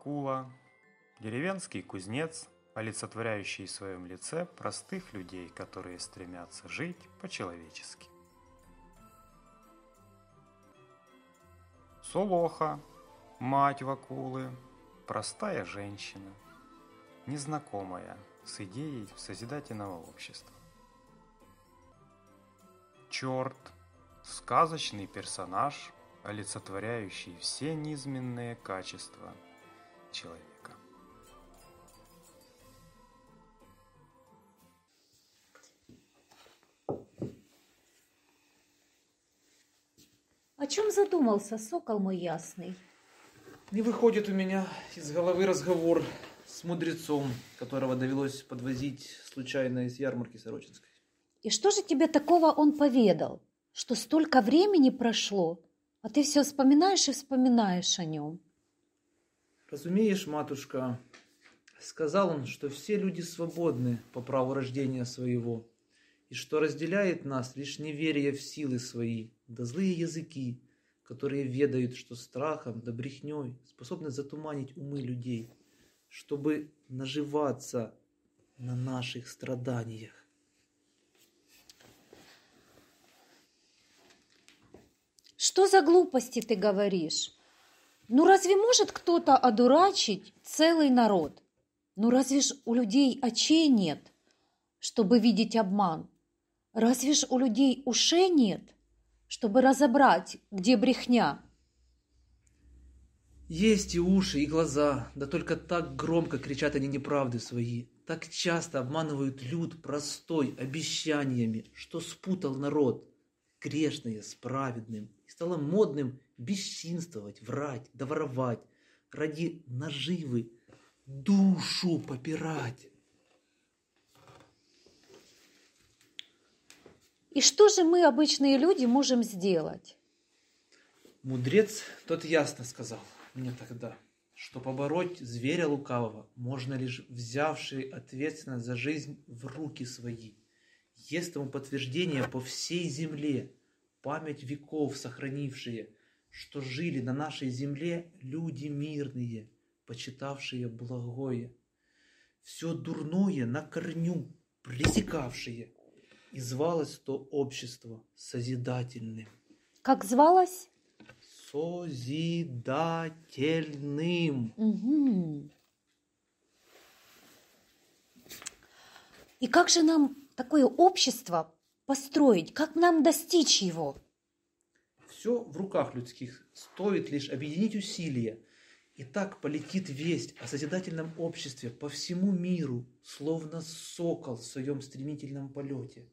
Вакула, деревенский кузнец, олицетворяющий в своем лице простых людей, которые стремятся жить по-человечески. Солоха, мать Вакулы, простая женщина, незнакомая с идеей созидательного общества. Черт, сказочный персонаж, олицетворяющий все низменные качества человека. О чем задумался, сокол мой ясный? Не выходит у меня из головы разговор с мудрецом, которого довелось подвозить случайно из ярмарки Сорочинской. И что же тебе такого он поведал, что столько времени прошло, а ты все вспоминаешь и вспоминаешь о нем? Разумеешь, матушка, сказал он, что все люди свободны по праву рождения своего, и что разделяет нас лишь неверие в силы свои, да злые языки, которые ведают, что страхом да брехней способны затуманить умы людей, чтобы наживаться на наших страданиях. Что за глупости ты говоришь? Ну разве может кто-то одурачить целый народ? Ну разве ж у людей очей нет, чтобы видеть обман? Разве ж у людей ушей нет, чтобы разобрать, где брехня? Есть и уши, и глаза, да только так громко кричат они неправды свои, так часто обманывают люд простой обещаниями, что спутал народ, грешное с праведным, и стало модным бесчинствовать, врать, да воровать, ради наживы душу попирать. И что же мы, обычные люди, можем сделать? Мудрец тот ясно сказал мне тогда, что побороть зверя лукавого можно лишь взявший ответственность за жизнь в руки свои. Есть тому подтверждение по всей земле, память веков сохранившие, что жили на нашей земле люди мирные, почитавшие благое. Все дурное на корню пресекавшие – и звалось то общество созидательным. Как звалось? Созидательным. Угу. И как же нам такое общество построить? Как нам достичь его? Все в руках людских. Стоит лишь объединить усилия. И так полетит весть о созидательном обществе по всему миру, словно сокол в своем стремительном полете.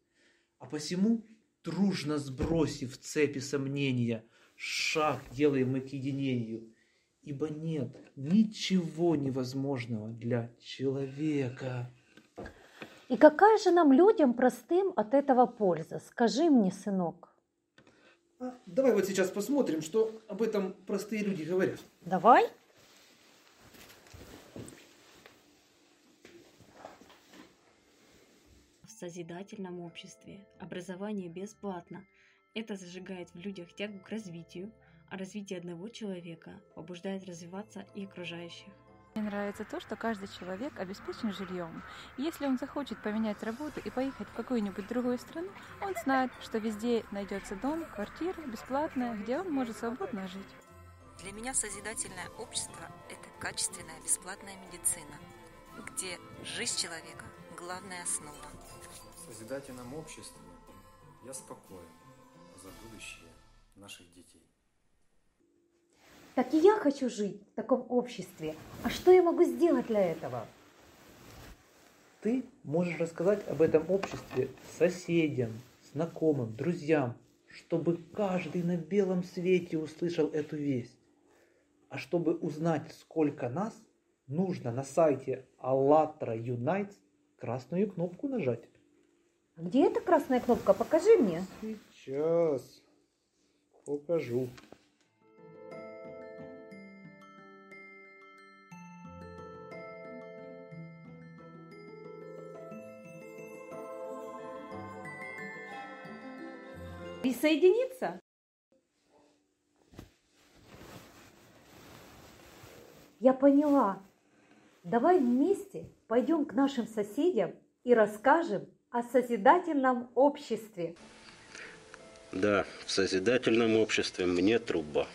А посему, дружно сбросив цепи сомнения, шаг делаем мы к единению, ибо нет ничего невозможного для человека. И какая же нам, людям простым, от этого польза? Скажи мне, сынок. А, давай вот сейчас посмотрим, что об этом простые люди говорят. Давай. созидательном обществе. Образование бесплатно. Это зажигает в людях тягу к развитию, а развитие одного человека побуждает развиваться и окружающих. Мне нравится то, что каждый человек обеспечен жильем. если он захочет поменять работу и поехать в какую-нибудь другую страну, он знает, что везде найдется дом, квартира бесплатная, где он может свободно жить. Для меня созидательное общество – это качественная бесплатная медицина, где жизнь человека – главная основа созидательном обществе я спокоен за будущее наших детей. Так и я хочу жить в таком обществе. А что я могу сделать для этого? Ты можешь рассказать об этом обществе соседям, знакомым, друзьям, чтобы каждый на белом свете услышал эту весть. А чтобы узнать, сколько нас, нужно на сайте ALLATRA Unites красную кнопку нажать. Где эта красная кнопка? Покажи мне. Сейчас покажу. Присоединиться? Я поняла. Давай вместе пойдем к нашим соседям и расскажем о созидательном обществе. Да, в созидательном обществе мне труба.